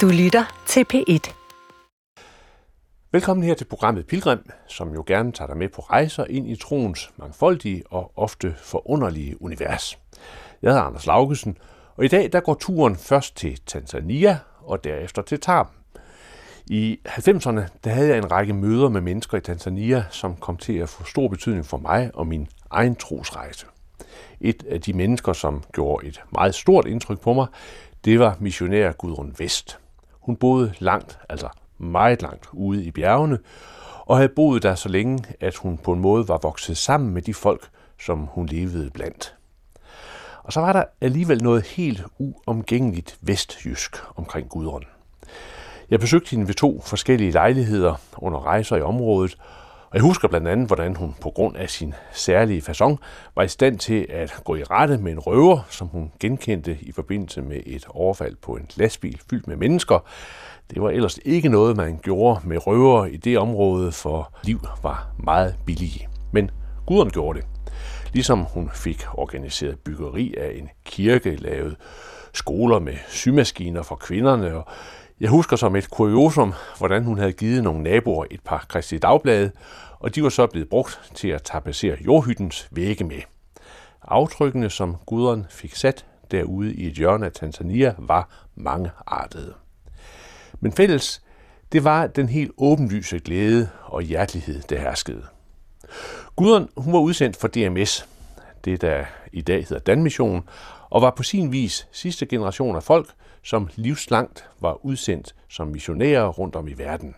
Du lytter til P1. Velkommen her til programmet Pilgrim, som jo gerne tager dig med på rejser ind i troens mangfoldige og ofte forunderlige univers. Jeg hedder Anders Laugesen, og i dag der går turen først til Tanzania og derefter til Tarm. I 90'erne der havde jeg en række møder med mennesker i Tanzania, som kom til at få stor betydning for mig og min egen trosrejse. Et af de mennesker, som gjorde et meget stort indtryk på mig, det var missionær Gudrun Vest. Hun boede langt, altså meget langt ude i bjergene, og havde boet der så længe, at hun på en måde var vokset sammen med de folk, som hun levede blandt. Og så var der alligevel noget helt uomgængeligt vestjysk omkring Gudrun. Jeg besøgte hende ved to forskellige lejligheder under rejser i området, og jeg husker blandt andet, hvordan hun på grund af sin særlige façon var i stand til at gå i rette med en røver, som hun genkendte i forbindelse med et overfald på en lastbil fyldt med mennesker. Det var ellers ikke noget, man gjorde med røver i det område, for liv var meget billige. Men Gudrun gjorde det. Ligesom hun fik organiseret byggeri af en kirke, lavet skoler med symaskiner for kvinderne, og jeg husker som et kuriosum, hvordan hun havde givet nogle naboer et par Kristi Dagblade, og de var så blevet brugt til at tapacere jordhyttens vægge med. Aftrykkene, som guderen fik sat derude i et hjørne af Tanzania, var mangeartede. Men fælles, det var den helt åbenlyse glæde og hjertelighed, der herskede. Guderen, hun var udsendt for DMS, det der i dag hedder Danmission, og var på sin vis sidste generation af folk, som livslangt var udsendt som missionærer rundt om i verden.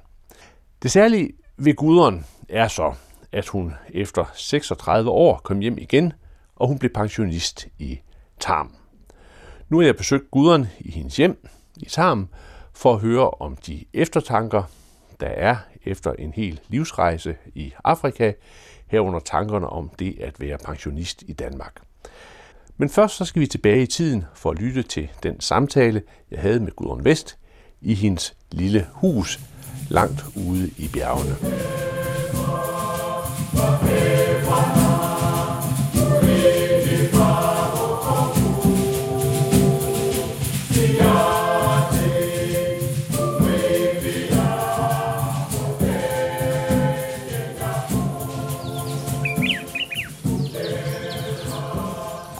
Det særlige ved Guderen er så, at hun efter 36 år kom hjem igen, og hun blev pensionist i Tarm. Nu har jeg besøgt Guderen i hendes hjem i Tarm for at høre om de eftertanker, der er efter en hel livsrejse i Afrika, herunder tankerne om det at være pensionist i Danmark. Men først så skal vi tilbage i tiden for at lytte til den samtale, jeg havde med Gudrun Vest i hendes lille hus langt ude i bjergene.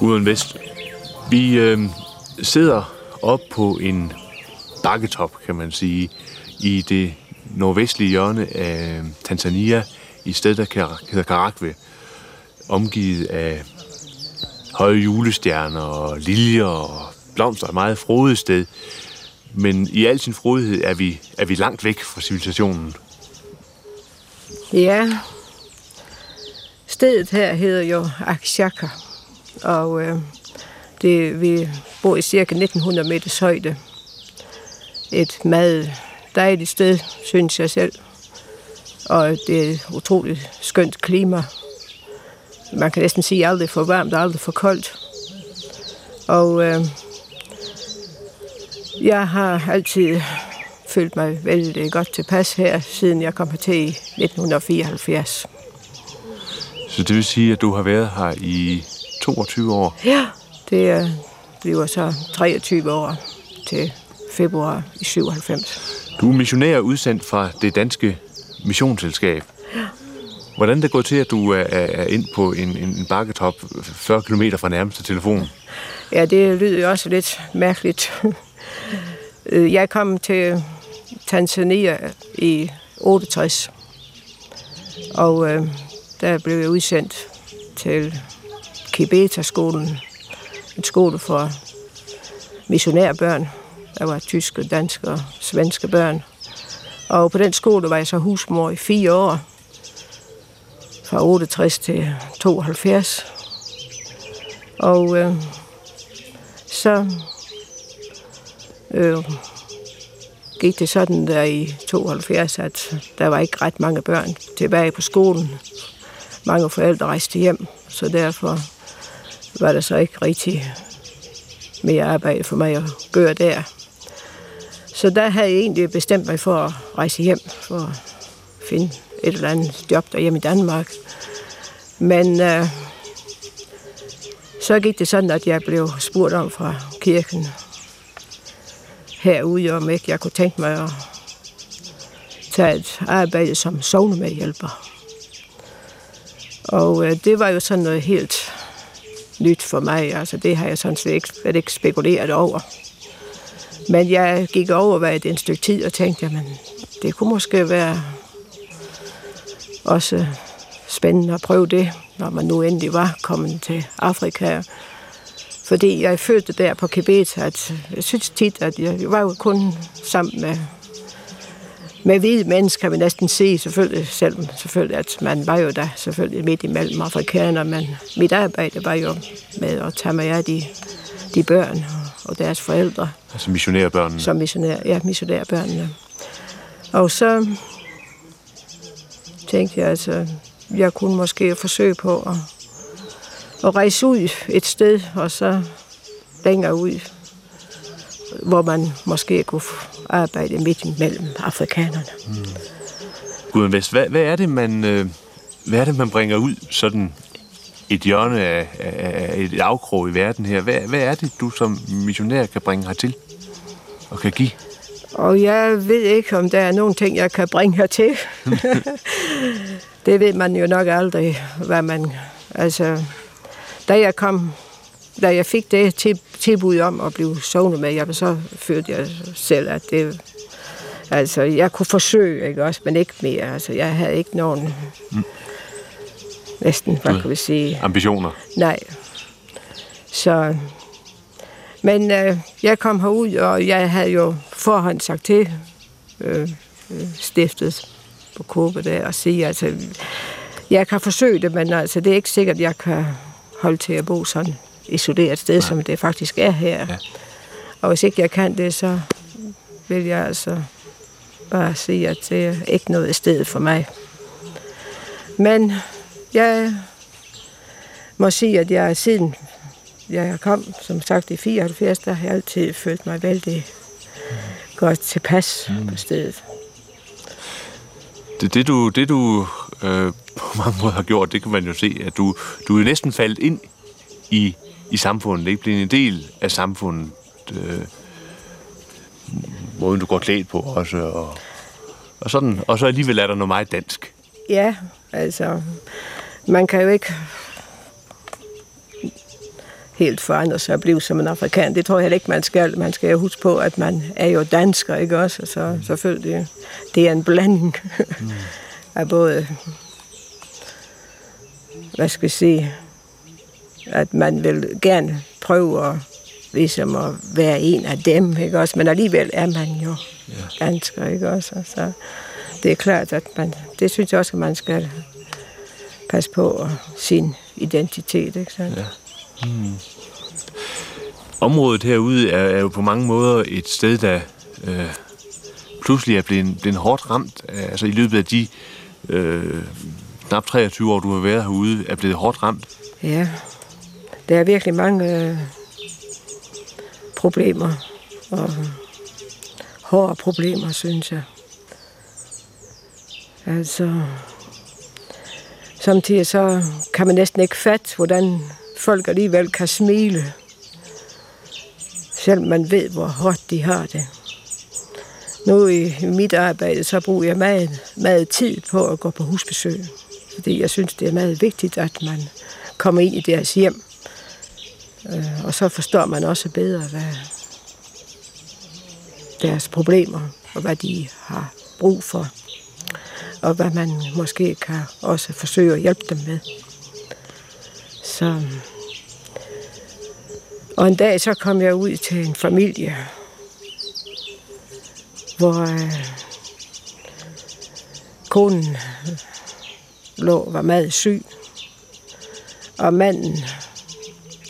Gudrun Vest, vi øh, sidder op på en bakketop, kan man sige, i det nordvestlige hjørne af Tanzania, i stedet, der hedder Karakve, omgivet af høje julestjerner og liljer og blomster, et meget frodigt sted. Men i al sin frodighed er vi, er vi langt væk fra civilisationen. Ja, stedet her hedder jo Akshaka, og øh, det, vi bor i cirka 1900 meters højde. Et meget dejligt sted, synes jeg selv. Og det er et utroligt skønt klima. Man kan næsten sige aldrig for varmt og aldrig for koldt. Og øh, jeg har altid følt mig vældig godt tilpas her, siden jeg kom hertil i 1974. Så det vil sige, at du har været her i 22 år? Ja, det bliver så 23 år til februar i 97. Du er missionær udsendt fra det danske missionsselskab. Ja. Hvordan det går til, at du er, ind på en, en, en bakketop 40 km fra nærmeste telefon? Ja, det lyder jo også lidt mærkeligt. Jeg kom til Tanzania i 68, og øh, der blev jeg udsendt til Kibeta-skolen, en skole for missionærbørn. Der var tyske, danske og svenske børn. Og på den skole var jeg så husmor i fire år. Fra 68 til 72. Og øh, så øh, gik det sådan der i 72, at der var ikke ret mange børn tilbage på skolen. Mange forældre rejste hjem, så derfor var der så ikke rigtig mere arbejde for mig at gøre der. Så der havde jeg egentlig bestemt mig for at rejse hjem, for at finde et eller andet job derhjemme i Danmark. Men øh, så gik det sådan, at jeg blev spurgt om fra kirken herude, om ikke jeg kunne tænke mig at tage et arbejde som sovnemedhjælper. Og øh, det var jo sådan noget helt nyt for mig. Altså, det har jeg sådan set ikke, slet ikke spekuleret over. Men jeg gik over hvad et stykke tid og tænkte, jamen, det kunne måske være også spændende at prøve det, når man nu endelig var kommet til Afrika. Fordi jeg følte der på Kibet, at jeg synes tit, at jeg var jo kun sammen med, med hvide mennesker, kan vi næsten sige, selvfølgelig, selvom selvfølgelig, at man var jo der selvfølgelig midt imellem afrikanere, men mit arbejde var jo med at tage mig af de, de børn og deres forældre. Altså missionærbørnene? Som missionær, ja, missionærbørnene. Og så tænkte jeg, altså, jeg kunne måske forsøge på at, at rejse ud et sted, og så længere ud, hvor man måske kunne arbejde midt mellem afrikanerne. Mm. Guden Vest, hvad, hvad, er det, man, øh, hvad er det, man bringer ud sådan et hjørne af, af et afkrog i verden her? Hvad, hvad er det, du som missionær kan bringe hertil og kan give? Og jeg ved ikke, om der er nogen ting, jeg kan bringe hertil. det ved man jo nok aldrig, hvad man... Altså, da jeg kom, da jeg fik det tilbud om at blive sovende med, jeg, så følte jeg selv, at det... Altså, jeg kunne forsøge, ikke også, men ikke mere. Altså, jeg havde ikke nogen... Mm. Næsten, hvad kan vi sige? Ambitioner? Nej. Så men øh, jeg kom herud, og jeg havde jo forhånd sagt til øh, øh stiftet på Kåbe der og sige, altså, jeg kan forsøge det, men altså, det er ikke sikkert, at jeg kan holde til at bo sådan isoleret sted, Nej. som det faktisk er her. Ja. Og hvis ikke jeg kan det, så vil jeg altså bare sige, at det er ikke noget sted for mig. Men jeg må sige, at jeg siden jeg kom, som sagt, i 74, der har jeg altid følt mig vældig godt tilpas mm. på stedet. Det, det du, det du øh, på mange måder har gjort, det kan man jo se, at du, du er næsten faldet ind i, i samfundet, ikke blevet en del af samfundet, øh, måden du går klædt på også, og, og sådan, og så alligevel er der noget meget dansk. Ja, altså, man kan jo ikke helt forandre sig og blive som en afrikan. Det tror jeg heller ikke, man skal. Man skal jo huske på, at man er jo dansker, ikke også? Så mm. selvfølgelig, det er en blanding mm. af både, hvad skal jeg sige, at man vil gerne prøve at, ligesom at være en af dem, ikke også? Men alligevel er man jo dansker, ikke også? Så det er klart, at man, det synes jeg også, at man skal passe på sin identitet, ikke sandt? Ja. Mm. Området herude er, er jo på mange måder et sted, der øh, pludselig er blevet, blevet hårdt ramt. Altså i løbet af de øh, knap 23 år, du har været herude, er blevet hårdt ramt. Ja, der er virkelig mange øh, problemer og hårde problemer, synes jeg. Altså, samtidig så kan man næsten ikke fatte, hvordan folk alligevel kan smile, selvom man ved, hvor hårdt de har det. Nu i mit arbejde, så bruger jeg meget, meget tid på at gå på husbesøg. Fordi jeg synes, det er meget vigtigt, at man kommer ind i deres hjem. Øh, og så forstår man også bedre, hvad deres problemer og hvad de har brug for. Og hvad man måske kan også forsøge at hjælpe dem med. Så, og en dag så kom jeg ud til en familie, hvor øh, konen lå var meget syg, og manden,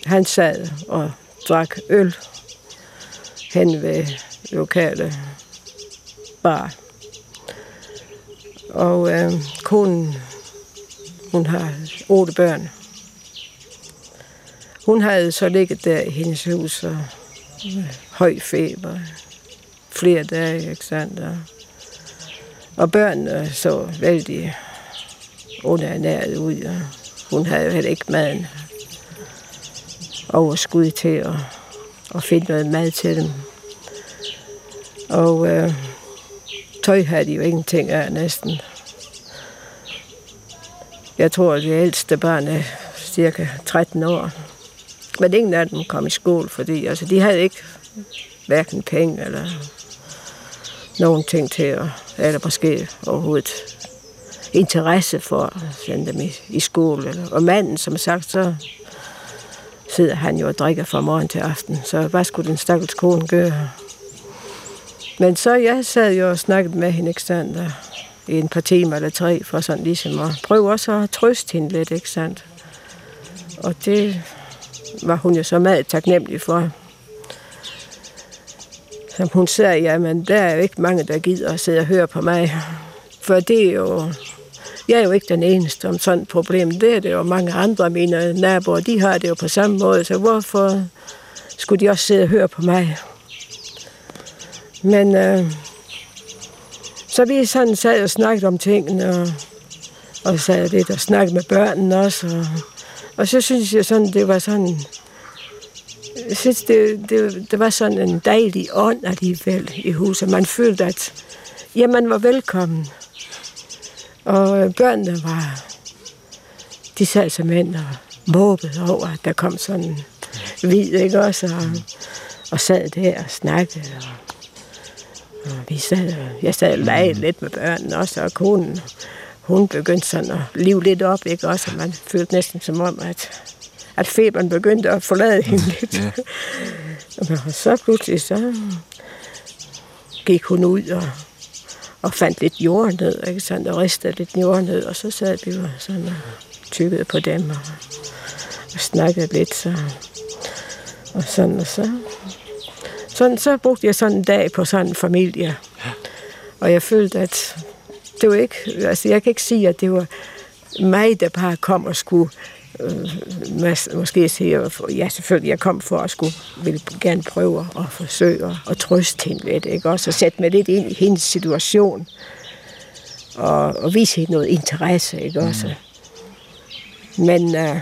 han sad og drak øl hen ved lokale bar. Og øh, konen, hun har otte børn, hun havde så ligget der i hendes hus og øh, høj feber flere dage, ikke sandt? Og, og børnene så vældig underernæret ud, og hun havde jo heller ikke maden overskud til at, at finde noget mad til dem. Og øh, tøj havde de jo ingenting af næsten. Jeg tror, at det ældste barn er cirka 13 år. Men ingen af dem kom i skole, fordi altså, de havde ikke hverken penge eller nogen ting til at, eller måske overhovedet interesse for at sende dem i, i skole. Eller, og manden, som sagt, så sidder han jo og drikker fra morgen til aften. Så hvad skulle den stakkels kone gøre? Men så jeg sad jo og snakkede med hende, ikke der, i en par timer eller tre, for sådan ligesom at prøve også at trøste hende lidt, ikke sandt? Og det var hun jo så meget taknemmelig for. Som hun sagde, jamen der er jo ikke mange, der gider at sidde og høre på mig. For det er jo, jeg er jo ikke den eneste om sådan et problem. Det er det jo mange andre af mine naboer, de har det jo på samme måde. Så hvorfor skulle de også sidde og høre på mig? Men øh, så vi sådan sad og snakkede om tingene, og, og sad lidt og snakkede med børnene også. Og, og så synes jeg sådan, det var sådan... Jeg synes, det, det, det var sådan en dejlig ånd alligevel i huset. Man følte, at ja, man var velkommen. Og børnene var... De sad som mænd og måbede over, at der kom sådan hvid, ikke også? Og, og sad der og snakkede. Og, og vi sad, jeg sad og legede lidt med børnene også, og konen, hun begyndte sådan at live lidt op, ikke også? Og man følte næsten som om, at, at feberen begyndte at forlade hende lidt. Ja. og så pludselig så gik hun ud og, og fandt lidt jord ned, ikke sådan, og ristede lidt jord ned, og så sad vi jo sådan og tykkede på dem og, og snakkede lidt, så, og sådan, og så sådan, så brugte jeg sådan en dag på sådan en familie. Ja. Og jeg følte, at det var ikke, altså jeg kan ikke sige, at det var mig, der bare kom og skulle øh, måske sige, ja selvfølgelig, jeg kom for at skulle, ville gerne prøve at forsøge at, at trøste hende lidt, ikke? Også at sætte mig lidt ind i hendes situation, og, og vise hende noget interesse, ikke også? Mm. Men øh,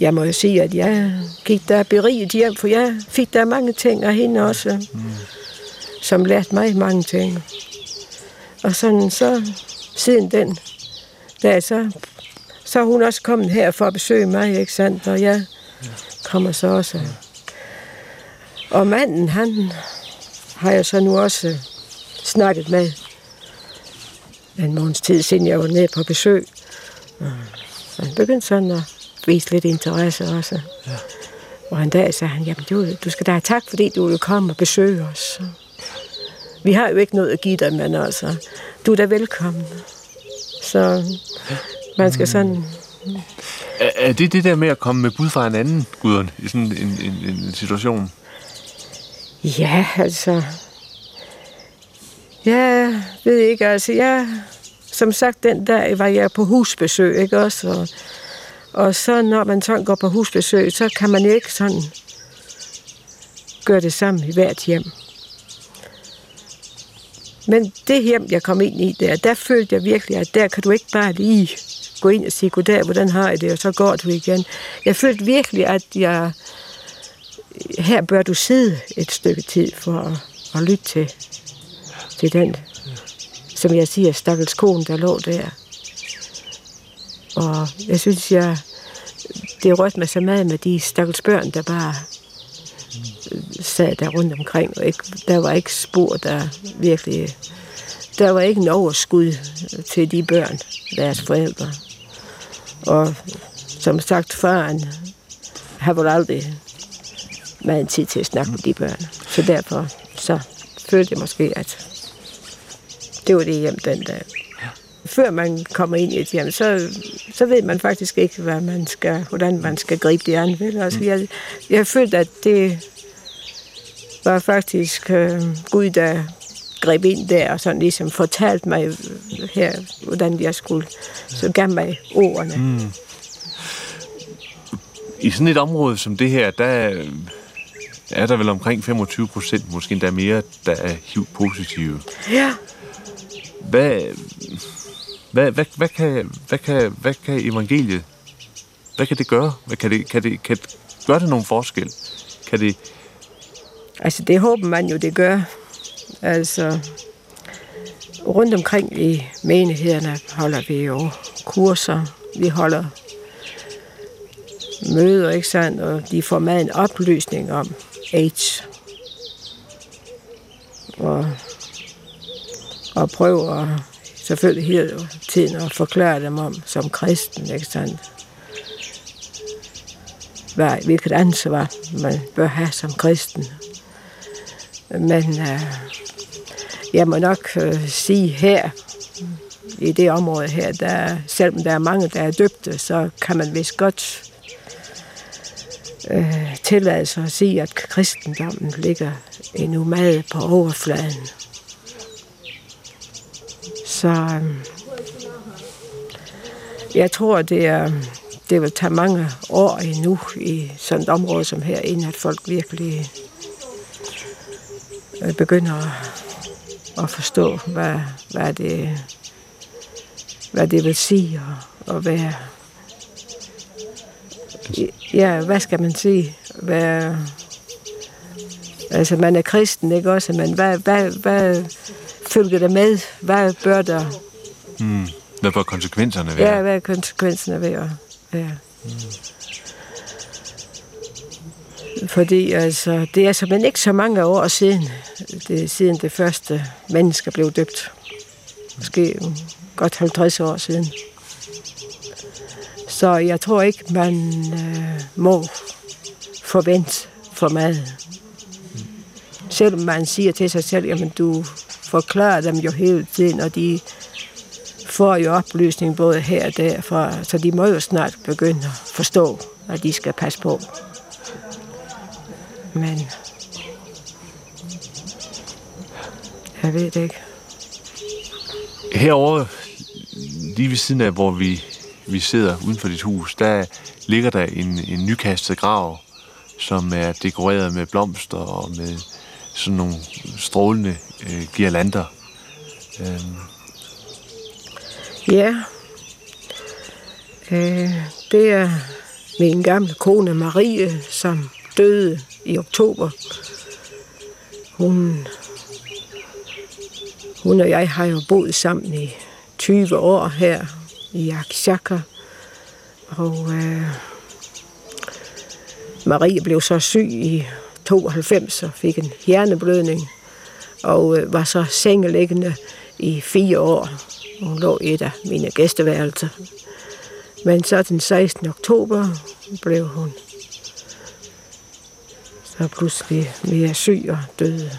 jeg må jo sige, at jeg gik der beriget hjem, for jeg fik der mange ting af hende også, mm. som lærte mig mange ting. Og sådan så, siden den, der så, så er hun også kommet her for at besøge mig, ikke sandt? Og jeg kommer så også. Og manden, han har jeg så nu også snakket med en måneds tid siden jeg var nede på besøg. Og han begyndte sådan at vist lidt interesse også. Ja. Og en dag sagde han, jamen du, du skal da have tak, fordi du vil komme og besøge os. Vi har jo ikke noget at give dig, men altså, du er da velkommen. Så man skal sådan... Er, er det det der med at komme med bud fra en anden, Gudrun, i sådan en, en, en situation? Ja, altså... Jeg ved ikke, altså jeg... Som sagt, den dag var jeg på husbesøg, ikke også? Og og så når man sådan går på husbesøg, så kan man ikke sådan gøre det sammen i hvert hjem. Men det hjem, jeg kom ind i der, der følte jeg virkelig, at der kan du ikke bare lige gå ind og sige, goddag, hvordan har I det, og så går du igen. Jeg følte virkelig, at jeg, her bør du sidde et stykke tid for at, at lytte til, til den, som jeg siger, stakkels kone, der lå der. Og jeg synes, jeg, det rørte mig så meget med de stakkels børn, der bare øh, sad der rundt omkring. Og ikke, der var ikke spor, der virkelig... Der var ikke en overskud til de børn, deres forældre. Og som sagt, faren har vel aldrig meget tid til at snakke med de børn. Så derfor så følte jeg måske, at det var det hjem den dag før man kommer ind i et hjem, så, så ved man faktisk ikke, hvad man skal, hvordan man skal gribe det an. Vel? Altså, jeg, jeg følte, at det var faktisk uh, Gud, der greb ind der og sådan ligesom fortalte mig her, hvordan jeg skulle. Så gav mig ordene. Mm. I sådan et område som det her, der er der vel omkring 25 procent, måske endda mere, der er HIV-positive. Ja. Hvad, hvad, hvad, hvad, kan, hvad, kan, hvad kan evangeliet, hvad kan det gøre? Hvad kan det, kan det, kan det, gør det nogen forskel? Kan det, Altså, det håber man jo, det gør. Altså, rundt omkring i menighederne holder vi jo kurser. Vi holder møder, ikke sandt? Og de får med en oplysning om AIDS. Og, og prøver selvfølgelig hele tiden at forklare dem om som kristen, ikke sandt? Hvad, hvilket ansvar man bør have som kristen. Men øh, jeg må nok øh, sige her, i det område her, der, selvom der er mange, der er døbte, så kan man vist godt øh, tillade sig at sige, at kristendommen ligger endnu meget på overfladen. Så øh, jeg tror, det, er, det vil tage mange år endnu i sådan et område som her, inden at folk virkelig øh, begynder at, at forstå, hvad, hvad, det, hvad det vil sige at, at være... Ja, hvad skal man sige? Hvad, altså, man er kristen, ikke også? Men hvad, hvad, hvad følger der med? Hvad bør der... Mm. Hvad bør konsekvenserne være? Ja, hvad er konsekvenserne være? Ja. Mm. Fordi altså, det er simpelthen ikke så mange år siden, det, siden det første menneske blev døbt. Måske godt 50 år siden. Så jeg tror ikke, man øh, må forvente for meget. Selvom man siger til sig selv, jamen du forklarer dem jo hele tiden, og de får jo oplysning både her og derfra, så de må jo snart begynde at forstå, at de skal passe på. Men jeg ved det ikke. Herovre, lige ved siden af, hvor vi, vi sidder uden for dit hus, der ligger der en, en nykastet grav, som er dekoreret med blomster og med sådan nogle strålende øh, girlander. Øhm. Ja, øh, det er min gamle kone Marie, som døde i oktober. Hun, hun og jeg har jo boet sammen i 20 år her i Akshaka. Og øh, Marie blev så syg i 92 og fik en hjerneblødning og øh, var så sengeliggende i fire år. Hun lå i et af mine gæsteværelser. Men så den 16. oktober blev hun var pludselig mere syg og døde.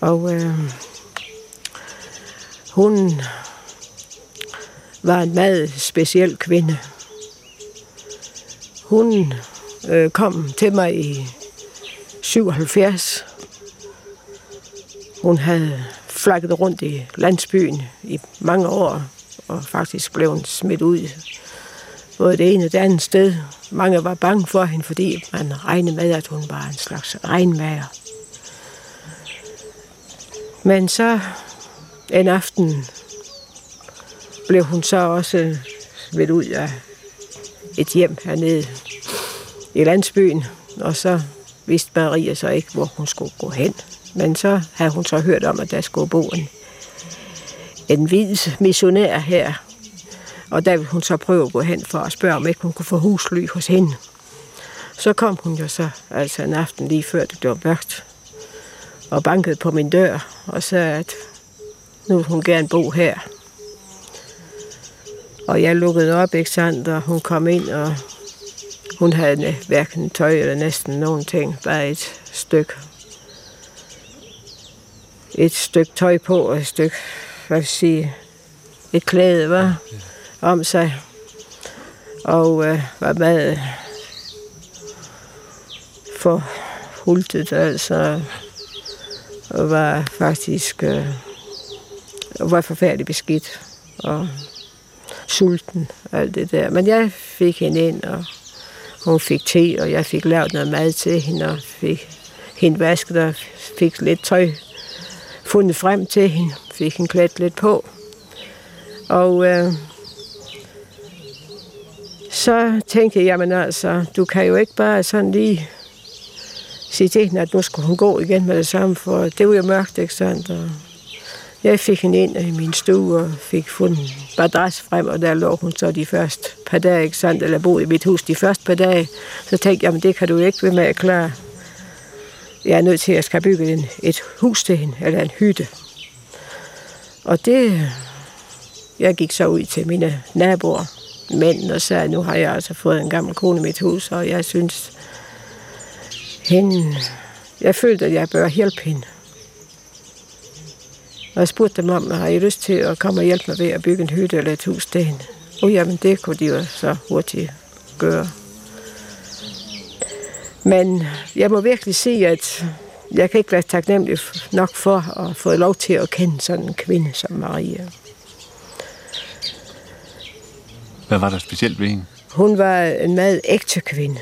Og øh, hun var en meget speciel kvinde. Hun øh, kom til mig i 77. Hun havde flakket rundt i landsbyen i mange år, og faktisk blev hun smidt ud både det ene og det andet sted. Mange var bange for hende, fordi man regnede med, at hun var en slags regnmager. Men så en aften blev hun så også smidt ud af et hjem hernede i landsbyen, og så vidste Maria så ikke, hvor hun skulle gå hen. Men så havde hun så hørt om, at der skulle bo en, en hvid missionær her. Og der ville hun så prøve at gå hen for at spørge, om ikke hun kunne få husly hos hende. Så kom hun jo så, altså en aften lige før det blev mørkt, og bankede på min dør og sagde, at nu vil hun gerne bo her. Og jeg lukkede op, ikke sandt, og hun kom ind, og hun havde hverken tøj eller næsten nogen ting, bare et stykke et stykke tøj på og et stykke, hvad vil sige, et klæde, var om sig. Og øh, var meget øh, for hultet, altså, og var faktisk øh, var forfærdelig beskidt og sulten og alt det der. Men jeg fik hende ind, og hun fik te, og jeg fik lavet noget mad til hende, og fik hende vasket og fik lidt tøj fundet frem til hende, fik hende klædt lidt på. Og øh, så tænkte jeg, jamen altså, du kan jo ikke bare sådan lige sige til hende, at nu skulle hun gå igen med det samme, for det var jo mørkt, ikke sandt? Og jeg fik hende ind i min stue og fik fundet badras frem, og der lå hun så de første par dage, ikke sandt? Eller boede i mit hus de første par dage. Så tænkte jeg, men det kan du ikke være med at klare. Jeg er nødt til at skal bygge en, et hus til hende, eller en hytte. Og det, jeg gik så ud til mine naboer, mænd, og så nu har jeg altså fået en gammel kone i mit hus, og jeg synes, hende, jeg følte, at jeg bør hjælpe hende. Og jeg spurgte dem om, har I lyst til at komme og hjælpe mig ved at bygge en hytte eller et hus til hende? Og jamen, det kunne de jo så hurtigt gøre. Men jeg må virkelig sige, at jeg kan ikke være taknemmelig nok for at få lov til at kende sådan en kvinde som Maria. Hvad var der specielt ved hende? Hun var en meget ægte kvinde.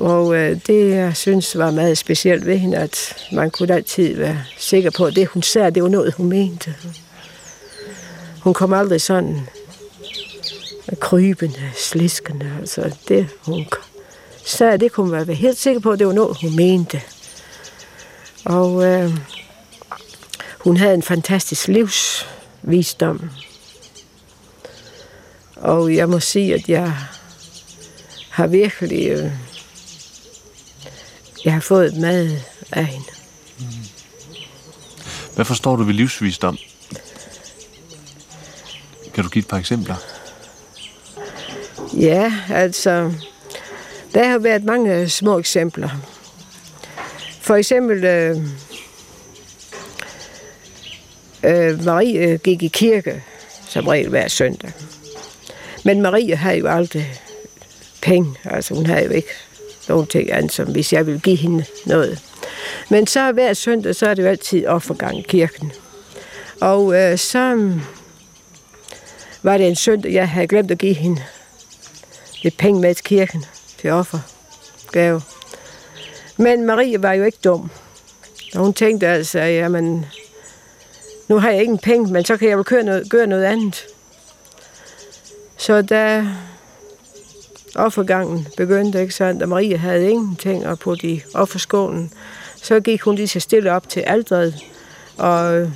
Og øh, det, jeg synes var meget specielt ved hende, at man kunne altid være sikker på, at det, hun sagde, det var noget, hun mente. Hun kom aldrig sådan krybende, sliskende. Altså det, hun sagde, det kunne man være helt sikker på, at det var noget, hun mente. Og øh, hun havde en fantastisk livsvisdom. Og jeg må sige, at jeg har virkelig... Øh, jeg har fået mad af hende. Hvad forstår du ved livsvisdom? Kan du give et par eksempler? Ja, altså, der har været mange små eksempler. For eksempel, øh, øh, Marie gik i kirke som regel hver søndag. Men Marie havde jo aldrig penge, altså hun havde jo ikke nogen ting andet, som hvis jeg ville give hende noget. Men så hver søndag, så er det jo altid offergang i kirken. Og øh, så var det en søndag, jeg havde glemt at give hende lidt penge med til kirken til offergave. Men Marie var jo ikke dum. Og hun tænkte altså, jamen, nu har jeg ikke penge, men så kan jeg vel køre noget, gøre noget andet. Så da offergangen begyndte, ikke sandt, og Marie havde ingenting at putte i offerskålen, så gik hun lige så stille op til aldret og øh,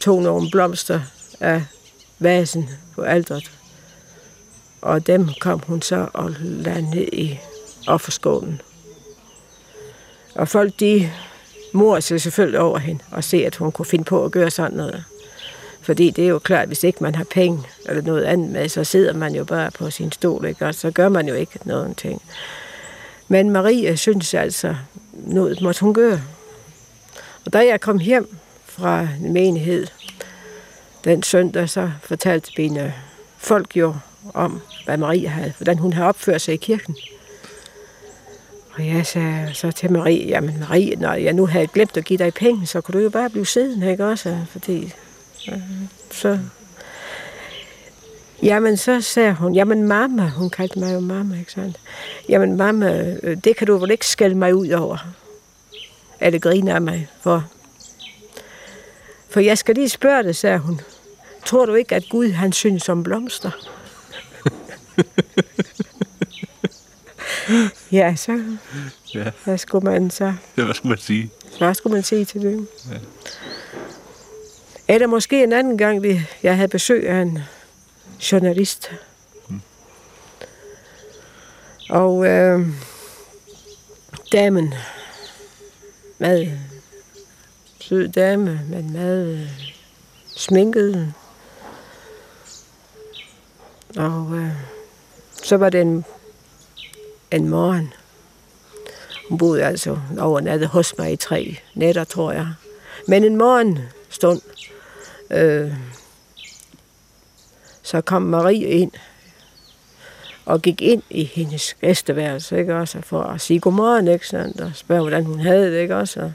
tog nogle blomster af vasen på aldret. Og dem kom hun så og lagde ned i offerskålen. Og folk, de mor sig selvfølgelig over hende og se, at hun kunne finde på at gøre sådan noget. Fordi det er jo klart, at hvis ikke man har penge eller noget andet med, så sidder man jo bare på sin stol, ikke? og så gør man jo ikke noget ting. Men Marie synes altså, noget måtte hun gøre. Og da jeg kom hjem fra en menighed den søndag, så fortalte mine folk jo om, hvad Marie havde, hvordan hun havde opført sig i kirken. Og jeg sagde så til Marie, jamen Marie, når jeg nu havde glemt at give dig penge, så kunne du jo bare blive siddende, ikke også? Fordi så... Jamen, så sagde hun, jamen mamma, hun kaldte mig jo mamma, ikke sandt? Jamen mamma, det kan du vel ikke skælde mig ud over? Eller grine af mig for? For jeg skal lige spørge dig, sagde hun. Tror du ikke, at Gud han synes om blomster? ja, så ja. hvad skulle man så? Ja, hvad skulle man sige? Hvad skulle man sige til det? Ja. Eller måske en anden gang, vi, jeg havde besøg af en journalist. Mm. Og øh, damen, mad, sød dame, men mad øh, sminket. Og øh, så var det en, en morgen. Hun boede altså overnattet hos mig i tre nætter, tror jeg. Men en morgen stund, Øh, så kom Marie ind og gik ind i hendes gæsteværelse, ikke også, for at sige godmorgen, ikke sandt, og spørge, hvordan hun havde det, ikke også.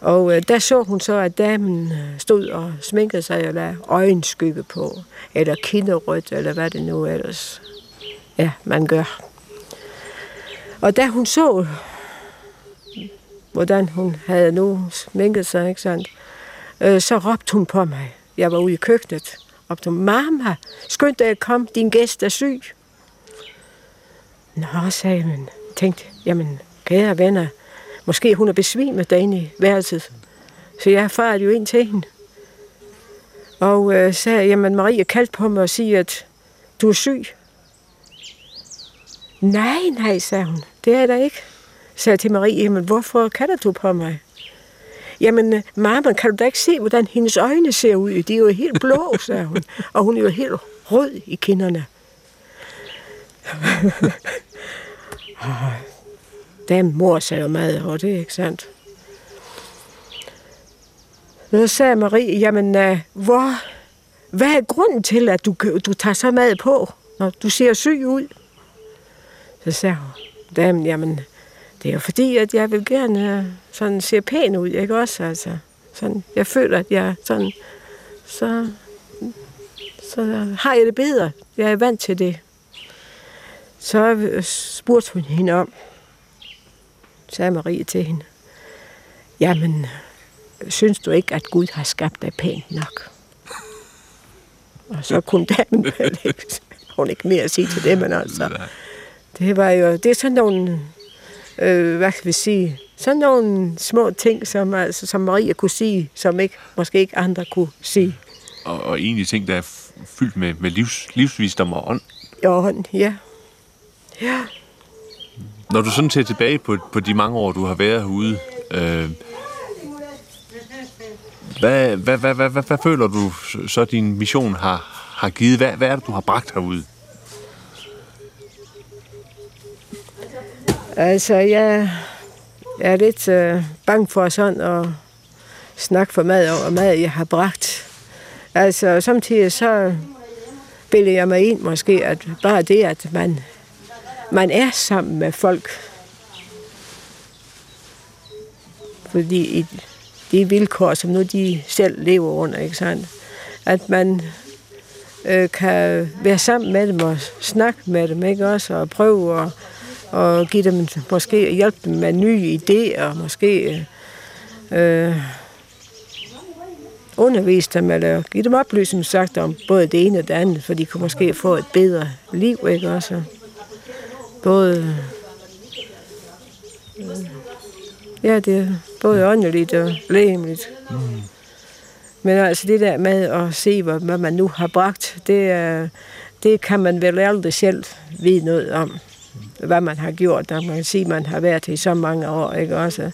Og øh, der så hun så, at damen øh, stod og sminkede sig og lagde øjenskygge på, eller kinderrødt, eller hvad det nu ellers ja, man gør. Og da hun så, hvordan hun havde nu sminket sig, ikke sandt, øh, så råbte hun på mig. Jeg var ude i køkkenet. Råbte hun, mamma, skynd dig at komme, din gæst er syg. Nå, sagde jeg, men tænkte, jamen, kære venner, måske hun er besvimet derinde i værelset. Så jeg farede jo ind til hende. Og øh, sagde, jamen Marie kaldte på mig og siger, at du er syg. Nej, nej, sagde hun. Det er der ikke. Sagde jeg til Marie, jamen hvorfor kalder du på mig? Jamen, mamma, kan du da ikke se, hvordan hendes øjne ser ud? De er jo helt blå, sagde hun. Og hun er jo helt rød i kinderne. Den mor sagde mad, og det er ikke sandt. Så sagde Marie, jamen, uh, hvor, hvad er grunden til, at du, du tager så mad på, når du ser syg ud? Så sagde hun, jamen, det er jo fordi, at jeg vil gerne uh, sådan se pæn ud, ikke også? Altså, sådan, jeg føler, at jeg sådan, så, så har jeg det bedre. Jeg er vant til det. Så spurgte hun hende om, sagde Marie til hende, jamen, synes du ikke, at Gud har skabt dig pænt nok? Og så kunne damen hun ikke mere at sige til det, men altså, det var jo, det er sådan nogle, øh, hvad skal vi sige, sådan nogle små ting, som, altså, som Maria kunne sige, som ikke, måske ikke andre kunne sige. Og, og egentlig ting, der er fyldt med, med livs, livsvisdom og ånd. Ja, ånd, ja. Ja. Når du sådan ser tilbage på, på de mange år, du har været herude, øh, hvad, hvad, hvad, hvad, hvad, hvad føler du så, din mission har, har givet? Hvad, hvad er det, du har bragt herude? Altså, jeg er lidt øh, bange for sådan at snakke for mad over mad, jeg har bragt. Altså, samtidig så bilder jeg mig ind måske, at bare det, at man, man er sammen med folk, fordi i de vilkår, som nu de selv lever under, ikke sandt? At man øh, kan være sammen med dem og snakke med dem, ikke også? Og prøve at og give dem, måske hjælpe dem med nye idéer, måske øh, undervise dem, eller give dem oplysning sagt om både det ene og det andet, for de kunne måske få et bedre liv, ikke også? Både øh, ja, det er både åndeligt og lægeligt. Mm. Men altså det der med at se, hvad, hvad man nu har bragt, det, det kan man vel aldrig selv vide noget om hvad man har gjort. Der man kan sige, at man har været i så mange år. Ikke også?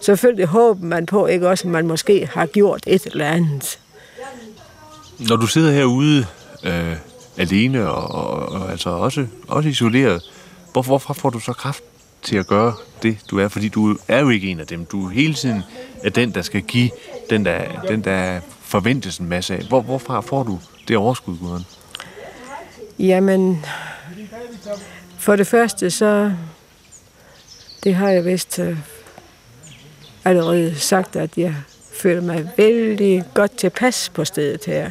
Selvfølgelig håber man på, ikke også, at man måske har gjort et eller andet. Når du sidder herude øh, alene og, og, og altså også, også isoleret, hvor, hvorfor får du så kraft til at gøre det, du er? Fordi du er jo ikke en af dem. Du er hele tiden er den, der skal give den, der, den, der forventes en masse af. Hvor, hvorfra får du det overskud, Gudrun? Jamen, for det første, så det har jeg vist uh, allerede sagt, at jeg føler mig vældig godt tilpas på stedet her.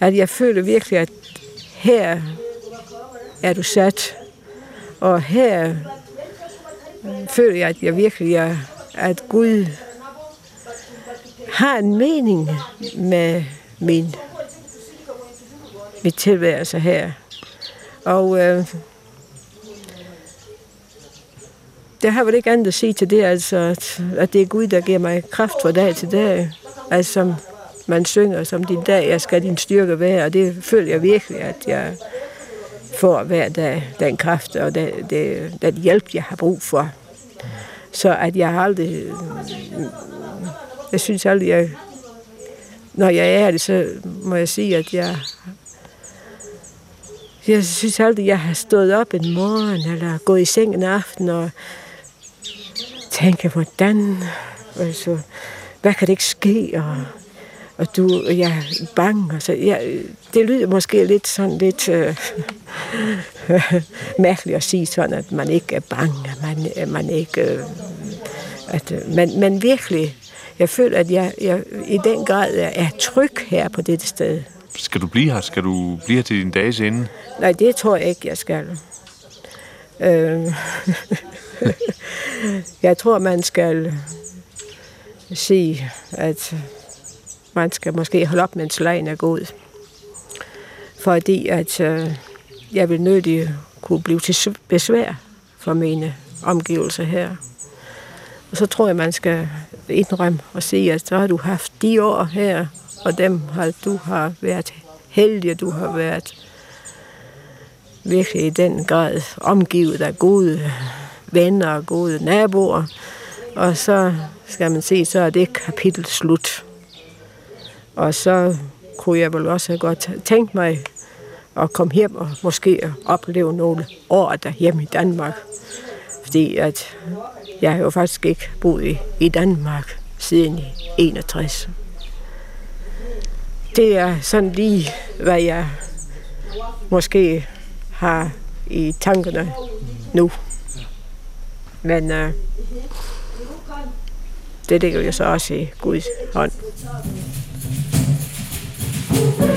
At jeg føler virkelig, at her er du sat, og her øh, føler jeg, at jeg virkelig er, at Gud har en mening med min, mit tilværelse her. Og øh, det har vel ikke andet at sige til det, altså, at, at det er Gud, der giver mig kraft fra dag til dag. Altså, som man synger, som din dag, jeg skal din styrke være, og det føler jeg virkelig, at jeg får hver dag den kraft og den, det, den hjælp, jeg har brug for. Så at jeg har aldrig... Jeg synes aldrig, jeg, når jeg er det, så må jeg sige, at jeg jeg synes aldrig, jeg har stået op en morgen, eller gået i seng en aften, og tænke, hvordan, altså, hvad kan det ikke ske, og, og du, jeg er bange. Altså, jeg, det lyder måske lidt sådan lidt øh, mærkeligt at sige sådan, at man ikke er bange, at man, at man ikke, øh, at, øh, men, men virkelig, jeg føler, at jeg, jeg i den grad er tryg her på dette sted. Skal du blive her? Skal du blive her til din dages ende? Nej, det tror jeg ikke, jeg skal. Øh, jeg tror, man skal sige, at man skal måske holde op, mens lejen er god. Fordi at øh, jeg vil nødig kunne blive til besvær for mine omgivelser her. Og så tror jeg, man skal indrømme og sige, at så har du haft de år her, og dem har du har været heldig, du har været virkelig i den grad omgivet af gode venner og gode naboer. Og så skal man se, så er det kapitel slut. Og så kunne jeg vel også have godt tænkt mig at komme hjem og måske opleve nogle år derhjemme i Danmark. Fordi at jeg har jo faktisk ikke boet i, i Danmark siden i 61. Det er sådan lige, hvad jeg måske har i tankerne nu. Men øh, det ligger jo så også i Guds hånd. thank you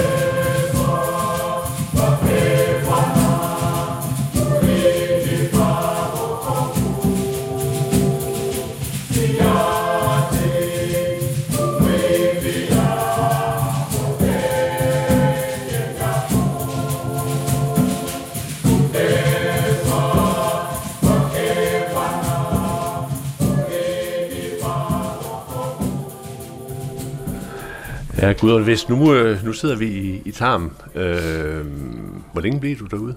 Ja, Gud og hvis nu, øh, nu sidder vi i, i Tarm. Øh, hvor længe blev du derude?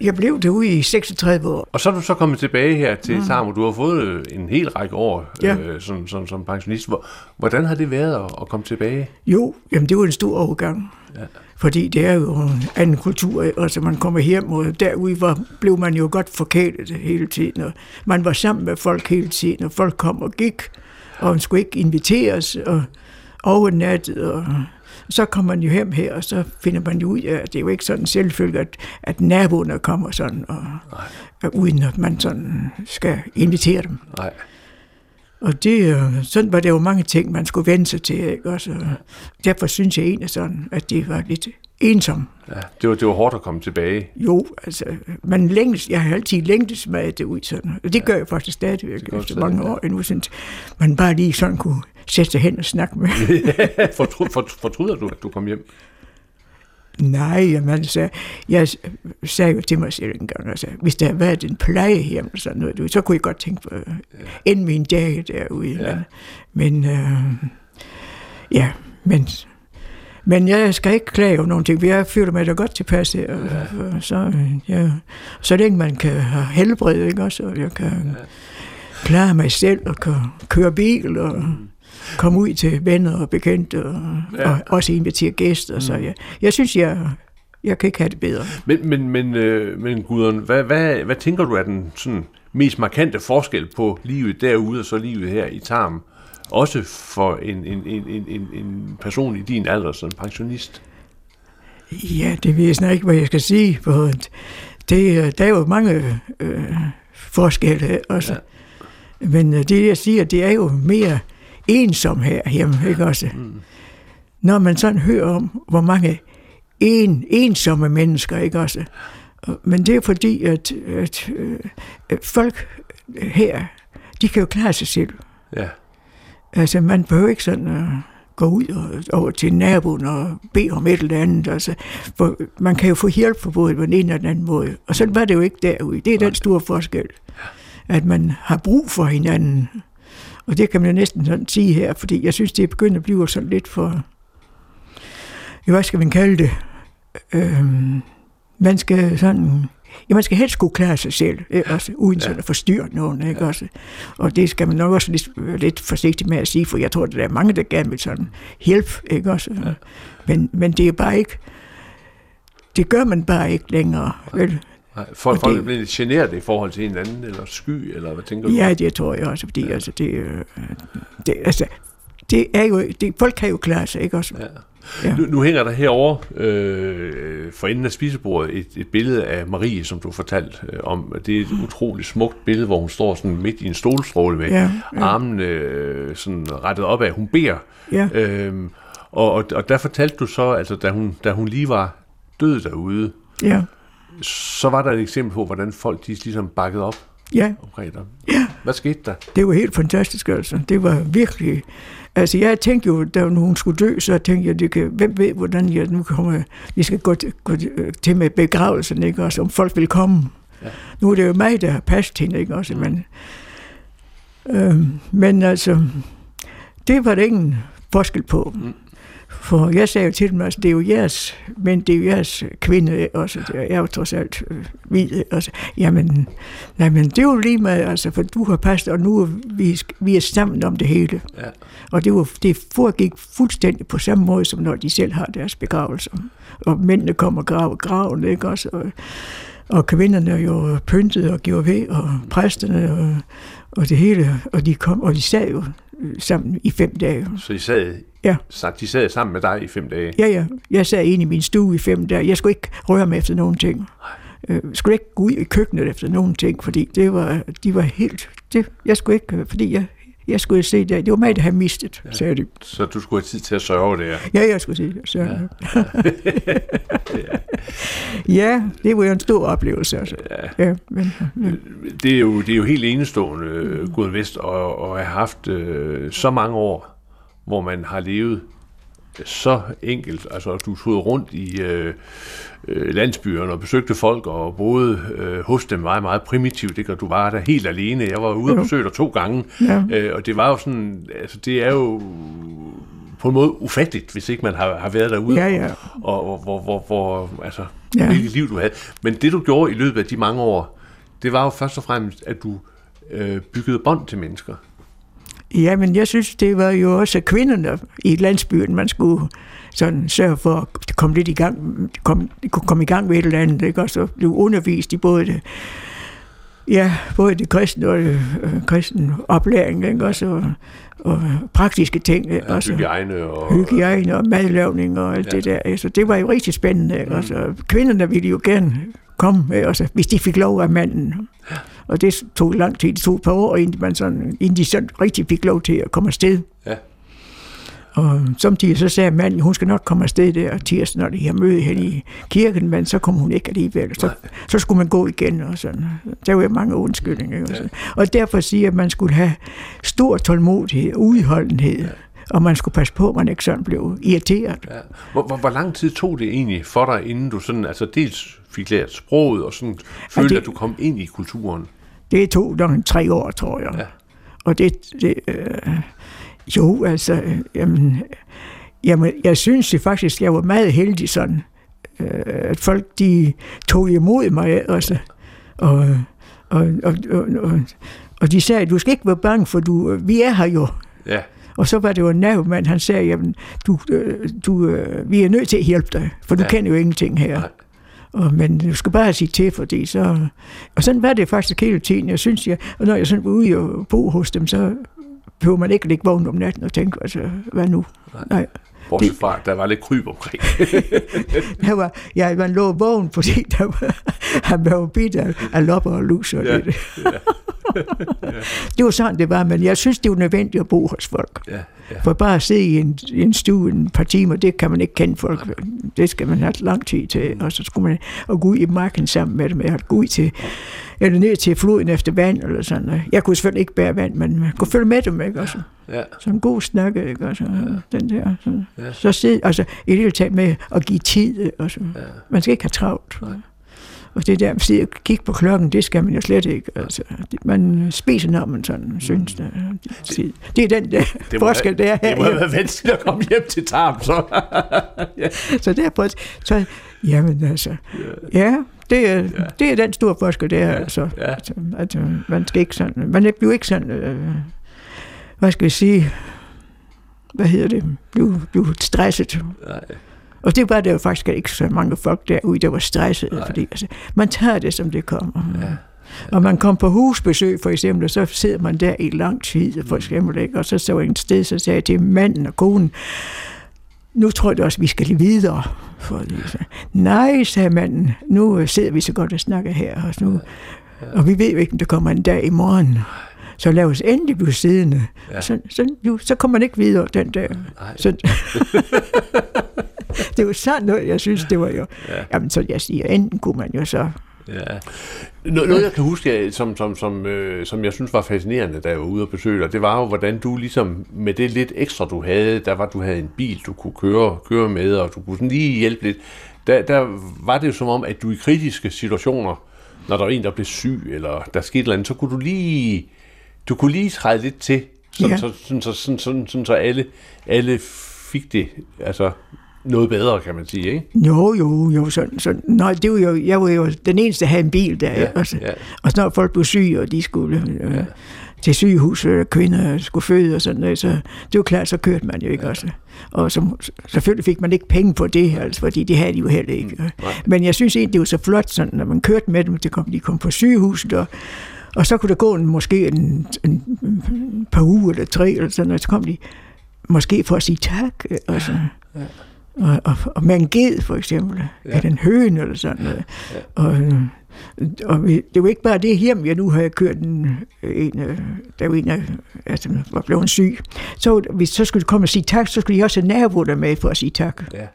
Jeg blev derude i 36 år. Og så er du så kommet tilbage her til mm. Tarm, og du har fået øh, en hel række år Ja. øh, som, som, som pensionist. Hvor, hvordan har det været at, at komme tilbage? Jo, jamen det var en stor overgang. Ja. Fordi det er jo en anden kultur, altså man kommer hjem, og derude var, blev man jo godt forkælet hele tiden, og man var sammen med folk hele tiden, og folk kom og gik, og man skulle ikke inviteres, og overnattet, og så kommer man jo hjem her, og så finder man jo ud af, at det er jo ikke sådan selvfølgelig, at, at naboerne kommer sådan, og, og uden at man sådan skal invitere dem. Nej. Og det, øh, sådan var der jo mange ting, man skulle vende sig til. Ikke? Også, øh, derfor synes jeg egentlig sådan, at det var lidt ensom. Ja, det, var, det var hårdt at komme tilbage. Jo, altså, man længes, jeg har altid længtes med det ud sådan. Og det gør jeg faktisk stadigvæk efter mange ja. år endnu, sådan, man bare lige sådan kunne sætte sig hen og snakke med. Fortry, for, fortryder du, at du kom hjem? Nej, jamen, altså, jeg sagde jo til mig selv en gang, altså, hvis der havde været en plejehjem eller sådan noget, så kunne jeg godt tænke på ja. end mine dage derude. Ja. Men, men øh, ja, men, men jeg skal ikke klage over nogen ting, for jeg føler mig da godt tilpas her. Og, ja. og så, øh, ja, så længe man kan have helbred, ikke også, og jeg kan ja. klare mig selv og kan køre bil og komme ud til venner og bekendte og, Ja. og også invitere gæster. Så jeg, jeg synes, jeg, jeg kan ikke have det bedre. Men, men, men, øh, men Gudrun, hvad, hvad, hvad tænker du er den sådan, mest markante forskel på livet derude og så livet her i Tarm? Også for en, en, en, en, en, person i din alder som pensionist. Ja, det ved jeg snart ikke, hvad jeg skal sige. For det, der er jo mange øh, forskelle også. Ja. Men øh, det, jeg siger, det er jo mere ensom herhjemme, ikke også? Mm. Når man sådan hører om, hvor mange en, ensomme mennesker, ikke også? Og- Men det er fordi, at, at, øh, at folk her, de kan jo klare sig selv. Ja, Altså, man behøver ikke sådan at gå ud og, over til naboen og bede om et eller andet. Altså, for man kan jo få hjælp på både den ene og den anden måde. Og sådan var det jo ikke derude. Det er den store forskel. At man har brug for hinanden. Og det kan man jo næsten sådan sige her, fordi jeg synes, det er begyndt at blive sådan lidt for... Hvad skal man kalde det? Øhm, man skal sådan... Ja, man skal helst kunne klare sig selv, ikke? også, uden sådan at forstyrre nogen. Ikke? Også. Og det skal man nok også lidt, lidt forsigtig med at sige, for jeg tror, der er mange, der gerne vil sådan hjælp. Ikke? Også. Men, men det er bare ikke... Det gør man bare ikke længere. Vel? Nej, folk, folk det- er blevet lidt generet i forhold til en anden, eller sky, eller hvad tænker du? Ja, det tror jeg også, fordi ja. altså, det, øh, det, altså, det er jo, det, folk kan jo klare sig, ikke også? Ja. Ja. Nu, nu hænger der herovre øh, for enden af spisebordet et, et billede af Marie, som du fortalte øh, om. Det er et utroligt smukt billede, hvor hun står sådan midt i en stolstråle med Ja, ja. armene øh, sådan rettet op af. Hun beder. Ja. Øhm, og, og, og der fortalte du så, altså da hun, da hun lige var død derude, Ja, så var der et eksempel på, hvordan folk de ligesom bakkede op ja, omkring dig. Ja. Hvad skete der? det var helt fantastisk, altså. Det var virkelig... Altså, jeg tænkte jo, da hun skulle dø, så tænkte jeg, det kan, hvem ved, hvordan jeg nu kommer... Vi skal gå til, gå til- med begravelsen, ikke også? Om folk vil komme. Ja. Nu er det jo mig, der har passet hende, ikke også? Men Øh, men altså, det var der ingen forskel på. Mm. For jeg sagde jo til dem, altså, det er jo jeres, men det er jo jeres kvinde også. Det er, jeg er jo trods alt øh, hvid. Altså, jamen, nej, men det er jo lige med, altså, for du har passet, og nu er vi, vi er sammen om det hele. Ja. Og det, var, det foregik fuldstændig på samme måde, som når de selv har deres begravelser. Og mændene kommer og graver graven, ikke også? Og, og kvinderne jo pyntet og gjorde ved, og præsterne og, og det hele, og de kom, og de sad jo sammen i fem dage. Så I sad, ja. så de sad sammen med dig i fem dage? Ja, ja. Jeg sad inde i min stue i fem dage. Jeg skulle ikke røre mig efter nogen ting. Jeg øh, skulle ikke gå ud i køkkenet efter nogen ting, fordi det var, de var helt... Det, jeg skulle ikke, fordi jeg, jeg skulle se det. Det var mig, der havde mistet, ja. sagde de. Så du skulle have tid til at sørge der? Ja, jeg skulle sige det. Så. Ja. ja, det var jo en stor oplevelse. Altså. Ja. Ja, men, ja. Det, er jo, det er jo helt enestående, Gud Vest, og, og have haft øh, så mange år, hvor man har levet så enkelt. Altså, du tog rundt i øh, øh, landsbyerne og besøgte folk og boede øh, hos dem meget, meget primitivt. Ikke? Og du var der helt alene. Jeg var ude og besøge dig to gange. Ja. Øh, og det var jo sådan, altså det er jo på en måde ufatteligt, hvis ikke man har, har været derude. Ja, ja. Og, og hvor, hvor, hvor, altså, ja. hvilket liv du havde. Men det du gjorde i løbet af de mange år, det var jo først og fremmest, at du øh, byggede bånd til mennesker. Ja, men jeg synes, det var jo også kvinderne i landsbyen, man skulle sådan sørge for at komme lidt i gang, kom, kunne komme i gang med et eller andet, ikke? Og så blev undervist i både det, ja, både det kristne og det øh, kristne oplæring, ikke? Også, og, og praktiske ting. Ja, også, hygiejne og... Hygiejne og madlavning og alt ja. det der. Altså, det var jo rigtig spændende. Ikke? Mm. Altså, kvinderne ville jo gerne komme, altså, hvis de fik lov af manden. Ja. Og det tog lang tid, det tog et par år, inden, man sådan, inden de sådan rigtig fik lov til at komme afsted. Ja. Og samtidig så sagde manden, hun skal nok komme afsted der tirsdag, når de har møde hen i kirken, men så kom hun ikke alligevel. Så, så skulle man gå igen og sådan. Der var mange undskyldninger. Og, og derfor siger at man skulle have stor tålmodighed og udholdenhed. Ja. Og man skulle passe på, at man ikke sådan blev irriteret. Ja. Hvor, hvor, hvor lang tid tog det egentlig for dig, inden du sådan, altså dels fik lært sproget, og sådan følte, det, at du kom ind i kulturen? Det tog nok tre år, tror jeg. Ja. Og det, det øh, jo, altså, jamen, jamen, jeg synes det faktisk, jeg var meget heldig sådan, øh, at folk, de tog imod mig også. Og, og, og, og, og, og de sagde, du skal ikke være bange, for du, vi er her jo. Ja. Og så var det jo en navmand, han sagde, jamen, du, øh, du, øh, vi er nødt til at hjælpe dig, for du ja. kender jo ingenting her. Nej. Og, men du skal bare sige til, fordi så... Og sådan var det faktisk hele tiden. Jeg synes, jeg, og når jeg sådan var ude og bo hos dem, så behøver man ikke ligge vågen om natten og tænke, altså, hvad nu? Nej. Nej. Bortset fra, der var lidt kryb omkring. der var, ja, man lå vågen, fordi der var, han var jo bidt af, af lopper og lus. Og ja, det. ja. det var sådan, det var, men jeg synes, det var nødvendigt at bo hos folk. Ja, ja. For bare at sidde i en, i en stue en par timer, det kan man ikke kende folk. Det skal man have lang tid til. Og så skulle man og gå ud i marken sammen med dem. Jeg gå ud til, eller ned til floden efter vand, eller sådan. Jeg kunne selvfølgelig ikke bære vand, men man kunne følge med dem, ikke? Også. Ja. Så en god snak, ikke? Også, ja. den der. Så, ja. så sidde, altså, i det hele med at give tid. Også. Ja. Man skal ikke have travlt. Nej. Og det der at kigge på klokken, det skal man jo slet ikke. Altså, man spiser, når man sådan synes. Det, det, det er den der det forskel, det er her. Det må være vanskeligt at komme hjem til tarm, så. ja. Så derfor, så, jamen altså, ja, det er, ja. det er den store forskel, det er ja. altså. Ja. altså at, man skal ikke sådan, man bliver ikke sådan, øh, hvad skal vi sige, hvad hedder det, blive, blive stresset. Nej. Og det var der jo faktisk ikke så mange folk derude, der var stresset, Nej. fordi altså, man tager det, som det kommer. Ja. Og man kom på husbesøg for eksempel, og så sidder man der i lang tid, for eksempel, ikke? og så så en sted, så sagde jeg til manden og konen, nu tror jeg også, vi skal lige videre. For. Så, Nej, sagde manden, nu sidder vi så godt og snakker her, og, nu, og vi ved jo ikke, om der kommer en dag i morgen. Så lad os endelig blive siddende. Ja. Så, så, jo, så kommer man ikke videre den dag. Nej. Så, det var sådan noget, jeg synes, det var jo... Ja. Jamen, så jeg siger, enten kunne man jo så... Ja. Noget, noget jeg kan huske, som, som, som, øh, som jeg synes var fascinerende, da jeg var ude og besøge dig, det var jo, hvordan du ligesom med det lidt ekstra, du havde, der var, du havde en bil, du kunne køre, køre med, og du kunne sådan lige hjælpe lidt. Der, der var det jo som om, at du i kritiske situationer, når der var en, der blev syg, eller der skete noget andet, så kunne du lige du kunne lige træde lidt til, sådan, Ja. så, sådan, så, sådan, sådan, sådan, så alle, alle fik det altså noget bedre, kan man sige, ikke? Jo, jo, jo, sådan, sådan. Nej, det var jo, jeg var jo den eneste, der havde en bil der. Ja, og, så, ja. og så når folk blev syge, og de skulle øh, ja. til sygehus, øh, kvinder skulle føde og sådan noget, så det var klart, så kørte man jo ikke ja. også. Og så, selvfølgelig fik man ikke penge på det, altså, fordi det havde de jo heller ikke. Mm, Men jeg synes egentlig, det var så flot, sådan, når man kørte med dem, det kom, de kom på sygehuset, og, og så kunne der gå en, måske en, en, en par uger eller tre, eller sådan noget, så kom de måske for at sige tak. øh, Og, så, ja. Og, og, og med en ged, for eksempel, ja. Eller en høne, eller sådan noget. Ja. Og, og vi- det var ikke bare det hjem, jeg nu havde kørt en, en øh, der var en, altså, var blevet syg. Så hvis så skulle komme og sige tak, så skulle de også have naboer med for at sige tak. Ja.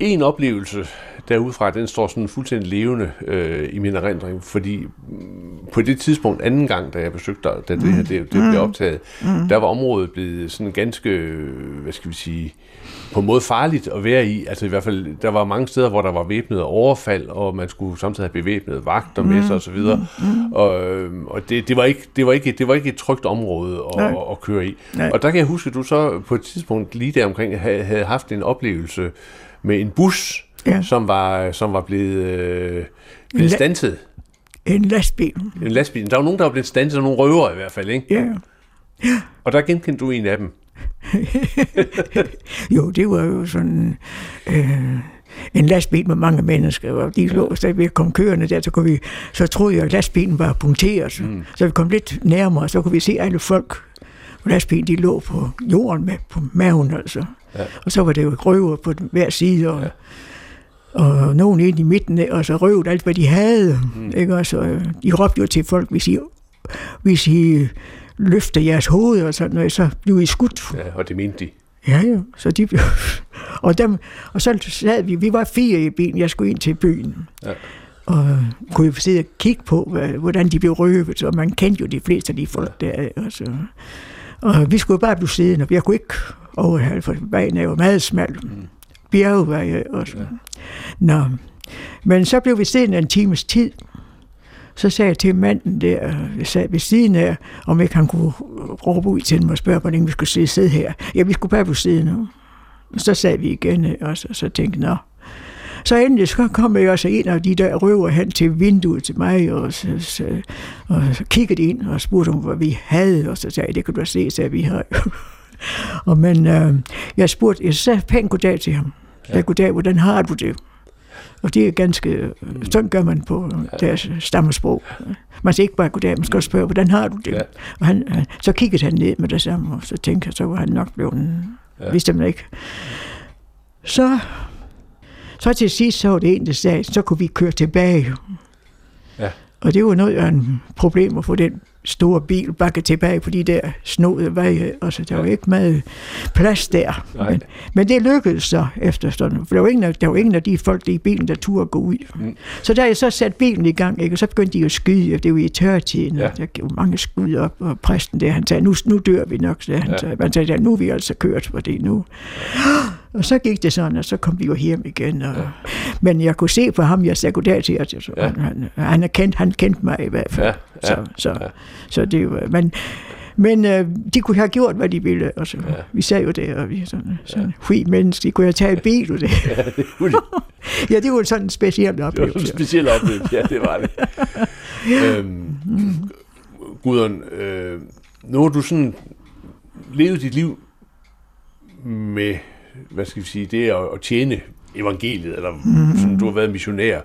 En oplevelse derudfra, den står sådan fuldstændig levende øh, i min erindring, fordi mm, på det tidspunkt, anden gang, da jeg besøgte dig, da det her det, det blev optaget, mm. der var området blevet sådan ganske, hvad skal vi sige, på en måde farligt at være i. Altså i hvert fald, der var mange steder, hvor der var væbnede overfald, og man skulle samtidig have bevæbnede vagter med sig osv. Mm. Og, øh, og det, det, var ikke, det, var ikke, det var ikke et trygt område at, at, at køre i. Nej. Og der kan jeg huske, at du så på et tidspunkt lige der omkring havde, havde haft en oplevelse med en bus, Ja. som, var, som var blevet, øh, blevet La- stanset. En lastbil. En lastbil. Der var nogen, der var blevet stanset, nogle røver i hvert fald, ikke? Ja. Og der genkendte du en af dem. Jo, det var jo sådan øh, en lastbil med mange mennesker, og de lå så ved at komme kørende der, så, kunne vi, så troede jeg, at lastbilen var punkteret. Mm. Så vi kom lidt nærmere, så kunne vi se alle folk på lastbilen, de lå på jorden med, på maven altså. Ja. Og så var det jo røver på den- hver side, og, ja. Og nogen inde i midten, og så røvede alt, hvad de havde. Mm. Ikke? Og så, øh, de råbte jo til folk, hvis I, hvis I løfter jeres hoved og sådan noget, så bliver I skudt. Ja, og det mente de. Ja, ja. Så de blev... og, dem, og så sad vi, vi var fire i bilen, jeg skulle ind til byen. Ja. Og kunne jo sidde og kigge på, hvordan de blev røvet, og man kendte jo de fleste af de folk der. Og, så, og vi skulle bare blive siddende, og jeg kunne ikke overhale, for vejen er jo meget smal. Mm. Bjergvej og sådan. Ja. Nå. Men så blev vi siddende en times tid. Så sagde jeg til manden der, jeg sad ved siden af, om ikke han kunne råbe ud til dem og spørge, hvordan vi skulle sidde, sidde her. Ja, vi skulle bare blive siddende. Og så sad vi igen, og så tænkte jeg. Så endelig så kom jeg også en af de der røver hen til vinduet til mig, og, så, så, og så kiggede ind og spurgte om, hvad vi havde, og så sagde jeg, det kan du se, så vi har. og men øh, jeg spurgte, jeg sagde pænt goddag til ham. Jeg sagde, goddag, hvordan har du det? Og det er ganske, sådan gør man på deres stammesprog. Man siger ikke bare goddag, man skal også spørge, hvordan har du det? Ja. Og han, han, så kiggede han ned med det samme, og så tænkte jeg, så var han nok blevet, ja. vidste man ikke. Så, så til sidst, så var det en, der sagde, så kunne vi køre tilbage. Ja. Og det var noget af en problem at få den store bil bakket tilbage på de der snodede veje. Altså, der var ikke meget plads der. Nej. Men, men det lykkedes så efter sådan. For der var ingen, der var ingen af de folk, der i bilen, der turde gå ud. Mm. Så da jeg så satte bilen i gang, ikke, og så begyndte de at skyde, og det var i tørtiden, Ja. ja. der gav mange skud op, og præsten der, han sagde, nu, nu dør vi nok, sagde han. Ja. Ja. Så, han sagde, ja, nu er vi altså kørt, for det nu. Og så gik det sådan, og så kom vi jo hjem igen. Og, ja. Men jeg kunne se på ham, jeg sagde goddag til, at jeg, Ja. han, han, han, kendt, han kendte mig i hvert fald. Ja, ja, så, så, ja. så det var, men, men øh, de kunne have gjort, hvad de ville. Og så, Ja. Vi sad jo der, og vi sådan, sådan ja. fri mennesker, de kunne have taget bil ud det. Ja, det kunne de. ja, det var sådan en speciel Det var en oplevelse. speciel oplevelse, ja, det var det. øhm, Gudrun, øh, nu har du sådan levet dit liv med, hvad skal vi sige, det at, at tjene evangeliet, eller sådan, du har været missionær.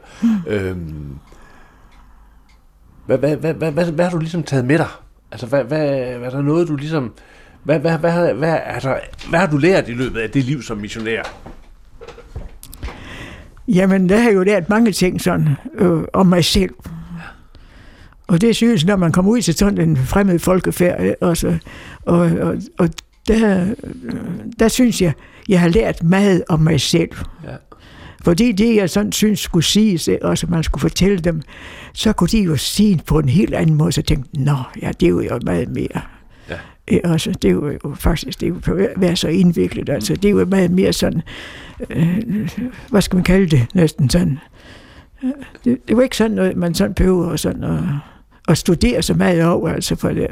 Øhm, hvad, hvad, hvad, hvad, hvad, hvad har du ligesom taget med dig? Altså, hvad, hvad, hvad er der noget, du ligesom... Hvad, hvad, hvad, hvad, altså, hvad har du lært i løbet af det liv som missionær? Jamen, der har jeg jo lært mange ting sådan, øh, om mig selv. Og det synes, når man kommer ud til sådan en fremmed folkefærd, og, så, altså, og, og, og der, der synes jeg, jeg har lært meget om mig selv. Ja. Fordi det, jeg sådan synes skulle siges, og så man skulle fortælle dem, så kunne de jo sige på en helt anden måde, så tænkte nå, ja, det er jo meget mere. Ja. Øh, Altså, det er jo jo faktisk, det er jo at være så indviklet, altså, det er jo meget mere sådan, øh, hvad skal man kalde det, næsten sådan, øh, det, det var ikke sådan noget, man sådan behøver sådan at, at studere så meget over, altså for det,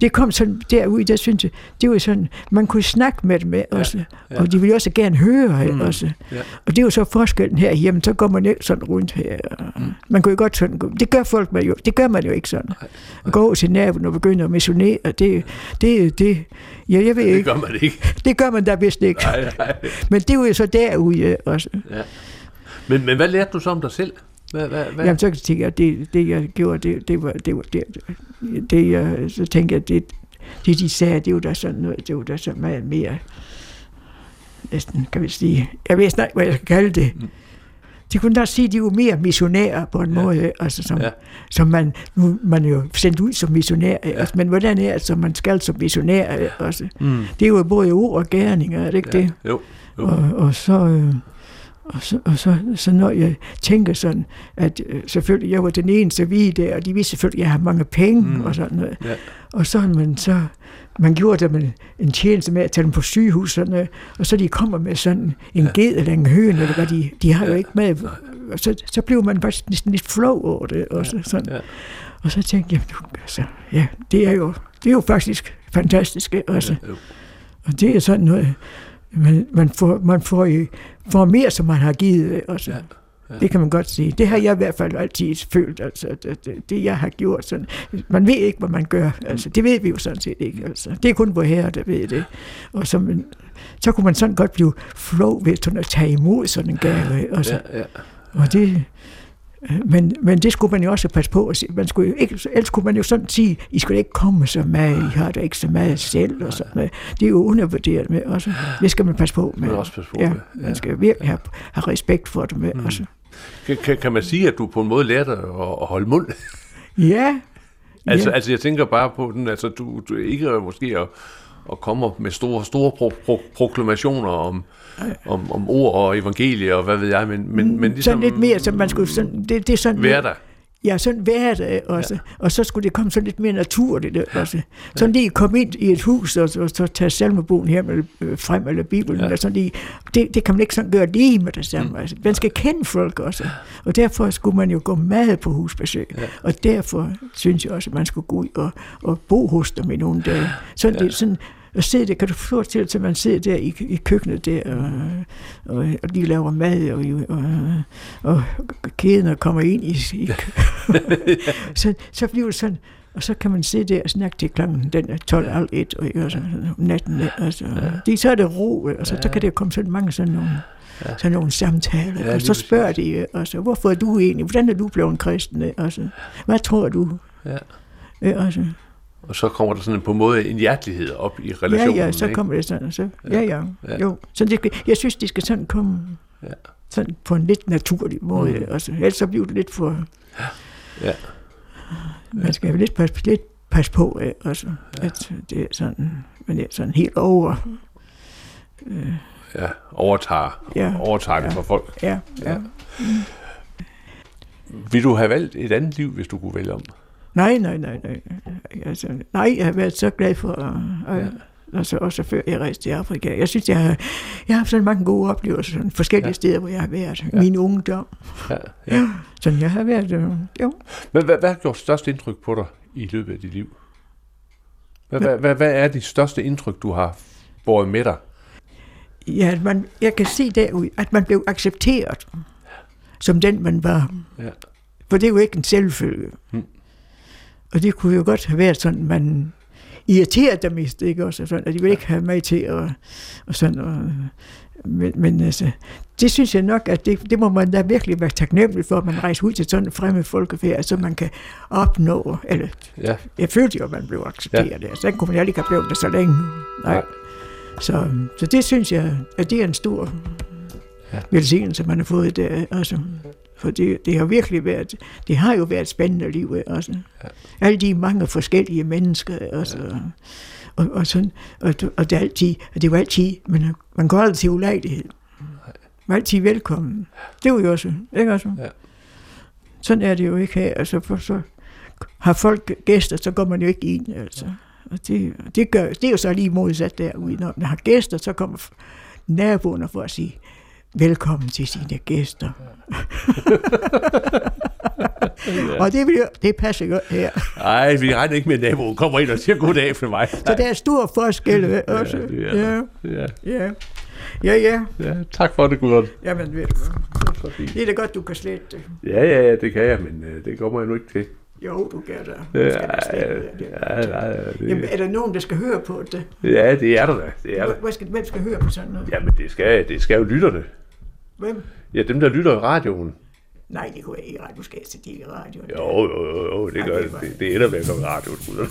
det kom sådan derud, der synes jeg, det var sådan, man kunne snakke med dem også, ja, ja. og de ville også gerne høre mm, også. Ja. Og det er jo så forskellen her hjemme, så går man ikke sådan rundt her. Mm. Man kunne jo godt sådan, det gør folk man jo, det gør man jo ikke sådan. Nej, nej. Gå til naboen og begynde at missionere, det, det, det, ja, jeg ved det ikke. gør man ikke. Det gør man da vist ikke. Nej, nej. Men det var jo så derude også. Ja. Men, men hvad lærte du så om dig selv? Hvad, hvad, hvad? Jamen, så tænkte jeg, det, det, jeg gjorde, det, det var, det var det, det jeg, så tænkte jeg, det, det de sagde, det var da sådan noget, det var da så meget mere, næsten, kan vi sige, jeg ved snart, hvad jeg skal kalde det. Mm. De kunne da sige, at de var mere missionærer på en ja. måde, altså som, ja. som man, nu man jo sendt ud som missionær, ja. altså, men hvordan er det, som man skal som missionær også? Mm. Det er jo både ord og gerninger, er det ikke ja. det? Jo. jo. Og, og så... Øh, og så, og så, så når jeg tænker sådan, at øh, selvfølgelig, jeg var den eneste vi der, og de vidste selvfølgelig, at jeg har mange penge mm. og sådan noget. Ja. Og så, men så, man gjorde dem en, en tjeneste med at tage dem på sygehus, sådan noget, og så de kommer med sådan en ja. ged eller en høn, eller hvad de, de har ja. jo ikke med. Og så, så blev man faktisk næsten lidt flov over det. Og så, sådan. Ja. Og så tænkte jeg, altså, ja, det er jo, det er jo faktisk fantastisk også. Ja, og det er sådan noget, man, man, får, man får, får mere, som man har givet også. Ja. Ja. Det kan man godt sige. Det har jeg i hvert fald altid følt, altså, det, det, det jeg har gjort. Sådan. Man ved ikke, hvad man gør. Altså, det ved vi jo sådan set ikke. Altså. Det er kun vor herre, der ved det. Og så, man, så kunne man sådan godt blive flov ved sådan at tage imod sådan en gave. Altså. Ja, ja. Og det, men, men det skulle man jo også passe på. Man skulle jo ikke, ellers kunne man jo sådan sige, I skulle ikke komme så meget, I har da ikke så meget selv. Og sådan noget. Det er jo undervurderet med også. Det skal man passe på med. Man også passe på med. Ja. Man skal virkelig have, have respekt for det med mm. også. Kan, kan man sige, at du på en måde lærte at holde mund? Ja. altså, ja. altså jeg tænker bare på den, altså du, du ikke måske at, at komme med store, store pro, pro, proklamationer om, om, om ord og evangelie og hvad ved jeg, men, men, men ligesom... Sådan lidt mere, som man skulle... Sådan, det, det er sådan, være der. Ja, sådan hverdag også. Ja. Og så skulle det komme sådan lidt mere naturligt også. Sådan lige komme ind i et hus og, og så tage salmebogen her med, øh, frem, eller Bibelen, ja. eller sådan lige. Det, det kan man ikke sådan gøre lige med det samme. Mm. Altså. Man skal kende folk også. Og derfor skulle man jo gå meget på husbesøg. Ja. Og derfor synes jeg også, at man skulle gå ud og, og bo hos dem i nogle dage. Sådan, ja. det, sådan og sidde der, kan du forestille dig, at man sidder der i, i køkkenet der, og, og, og lige laver mad, og, og, og kæden kommer ind i, i så, så bliver det sådan, og så kan man sidde der og snakke til klokken den er 12 halv et, og, og så, om natten. Altså, ja. det, så er det ro, og så, ja. så kan det komme sådan mange sådan nogle, ja. sådan nogle samtaler. Ja, og så spørger de, altså, hvorfor er du egentlig, hvordan er du blevet kristen? Altså, hvad tror du? Ja. Altså, og så kommer der sådan på en måde en hjertelighed op i relationen. Ja, ja, så ikke? kommer det sådan. Så, ja, ja, ja. Jo. Så det, jeg synes, det skal sådan komme ja. sådan på en lidt naturlig måde. Mm. Altså, ellers så bliver det lidt for... Ja. ja. Man skal jo lidt passe, lidt passe på, af, også, ja. at det er sådan, men det er sådan helt over... Øh, ja, overtager, ja. overtager det ja. for folk. Ja, ja. ja. Mm. Vil du have valgt et andet liv, hvis du kunne vælge om? Nej, nej, nej, nej. Altså, nej, jeg har været så glad for, at, ja. altså, også før jeg rejste til Afrika. Jeg synes, jeg har, jeg har haft sådan mange gode oplevelser, sådan forskellige ja. steder, hvor jeg har været. Ja. Min ungdom. Ja, ja. ja, sådan jeg har været, øh, jo. Men hvad, hvad har gjort størst indtryk på dig i løbet af dit liv? Hvad, hvad, hvad, hvad er det største indtryk, du har båret med dig? Ja, man, jeg kan se derud, at man blev accepteret som den, man var. Ja. For det er jo ikke en selvfølge. Hmm. Og det kunne jo godt have været sådan, man irriterede dem mest, ikke også? Sådan, at de ville ikke have mig til at, og sådan, og, men, men altså, det synes jeg nok, at det, det må man da virkelig være taknemmelig for, at man rejser ud til sådan en fremmed folkefærd, så man kan opnå, eller ja. jeg følte jo, at man blev accepteret ja. der, så kunne man jo ikke have blevet det så længe. Nej. Nej. Så, så det synes jeg, at det er en stor ja. velsignelse, man har fået der. Altså. For det, det har virkelig været, det har jo været et spændende liv også. Ja. Alle de mange forskellige mennesker også. Ja. Og, og, sådan, og, og det, er altid, og det var altid, men man går aldrig til ulejlighed. Man er altid velkommen. Det var jo også, ikke også? Ja. Sådan er det jo ikke her. Altså, for så har folk gæster, så går man jo ikke ind. Altså. Og det, det, gør, det er jo så lige modsat derude. Når man har gæster, så kommer naboerne for at sige, velkommen til sine gæster. og det, vil, det passer godt her. Nej, vi regner ikke med, at naboen kommer ind og siger goddag for mig. Så der er stor forskel også. Ja, det er ja. Ja, ja. Ja, ja. ja, tak for det, Gudrun. Jamen, ved du hvad. Det er da godt, du kan slette det. Ja, ja, ja, det kan jeg, men øh, det kommer jeg nu ikke til. Jo, du. Ja, ja, det. ja, ja, ja, Jamen, det, er der nogen, der skal høre på det? ja, det er der da. Det er der. Hvad skal, hvem skal høre på sådan noget? Jamen, det skal, det skal jo lytterne. Hvem? Ja, dem, der lytter i radioen. Nej, det kunne jeg ikke ret. Du skal til de i radioen. Jo, jo, jo, jo det Ja, gør det det. var- Det, det ender med at komme i radioen.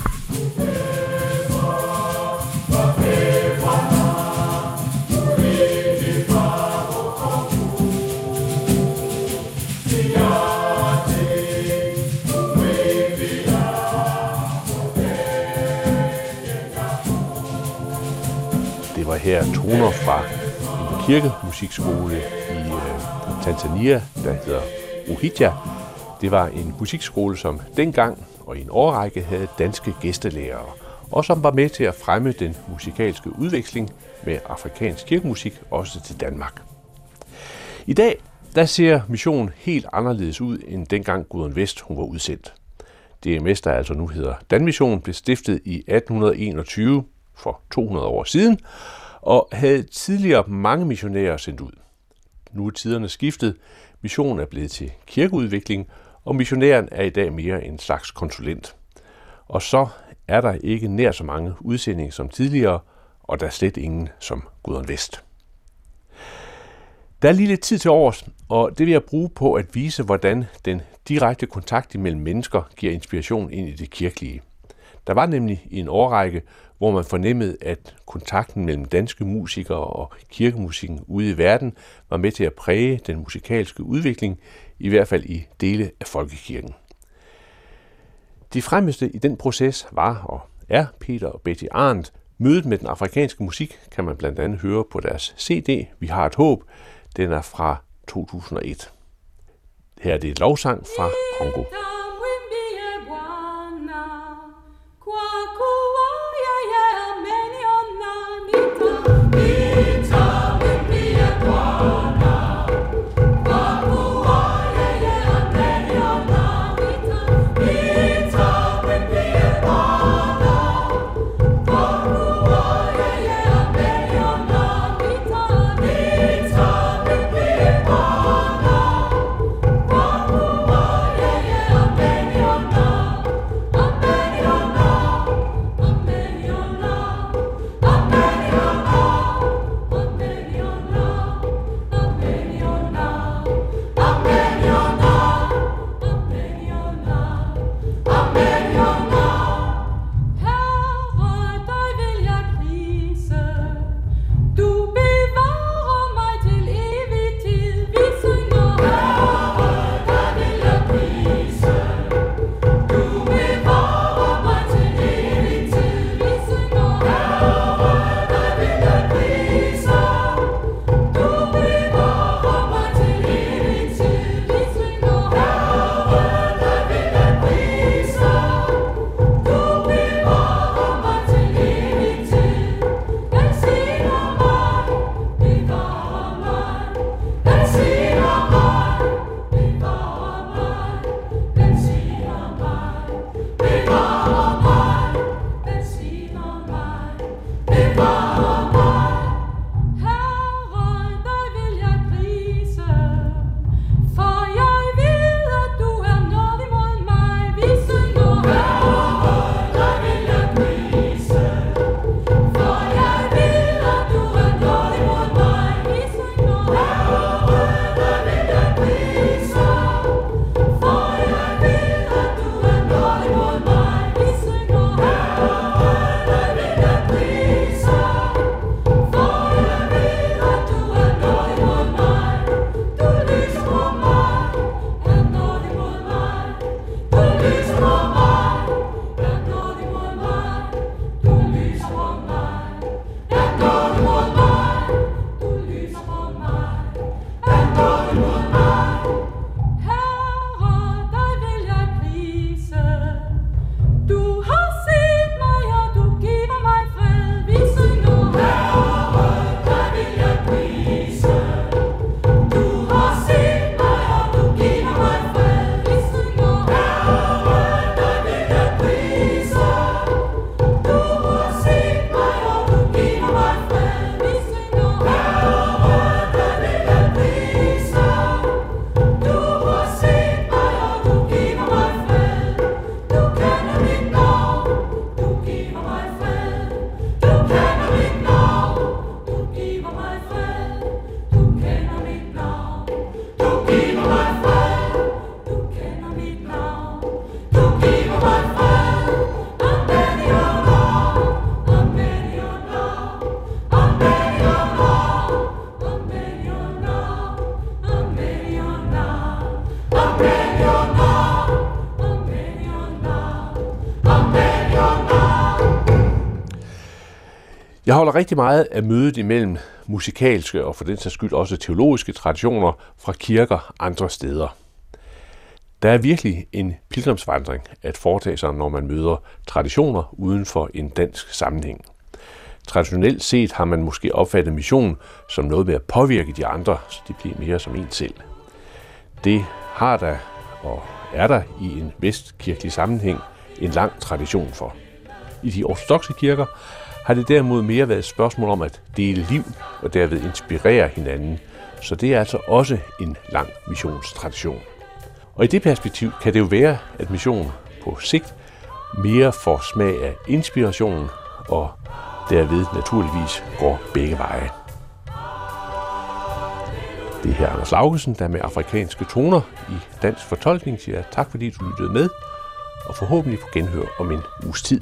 Det var her toner fra en kirkemusikskole Tanzania, der hedder Uhidja. Det var en musikskole, som dengang og i en årrække havde danske gæstelærere, og som var med til at fremme den musikalske udveksling med afrikansk kirkemusik også til Danmark. I dag der ser missionen helt anderledes ud, end dengang Gudrun Vest hun var udsendt. DMS, der altså nu hedder Danmission, blev stiftet i 1821 for 200 år siden, og havde tidligere mange missionærer sendt ud. Nu er tiderne skiftet, missionen er blevet til kirkeudvikling, og missionæren er i dag mere en slags konsulent. Og så er der ikke nær så mange udsendinger som tidligere, og der er slet ingen som Gudrun Vest. Der er lige lidt tid til års, og det vil jeg bruge på at vise, hvordan den direkte kontakt imellem mennesker giver inspiration ind i det kirkelige. Der var nemlig i en årrække, hvor man fornemmede, at kontakten mellem danske musikere og kirkemusikken ude i verden var med til at præge den musikalske udvikling, i hvert fald i dele af folkekirken. De fremmeste i den proces var og er Peter og Betty Arndt. Mødet med den afrikanske musik kan man blandt andet høre på deres CD, Vi har et håb. Den er fra 2001. Her er det et lovsang fra Kongo. Jeg holder rigtig meget af mødet imellem musikalske og for den sags skyld også teologiske traditioner fra kirker andre steder. Der er virkelig en pilgrimsvandring at foretage sig, når man møder traditioner uden for en dansk sammenhæng. Traditionelt set har man måske opfattet mission som noget med at påvirke de andre, så de bliver mere som en selv. Det har der og er der i en vestkirkelig sammenhæng en lang tradition for. I de ortodoxe kirker har det derimod mere været et spørgsmål om at dele liv og derved inspirere hinanden, så det er altså også en lang missionstradition. Og i det perspektiv kan det jo være, at missionen på sigt mere får smag af inspiration og derved naturligvis går begge veje. Det er her Anders Laugesen, der med afrikanske toner i dansk fortolkning siger tak fordi du lyttede med, og forhåbentlig på genhør om en uges tid.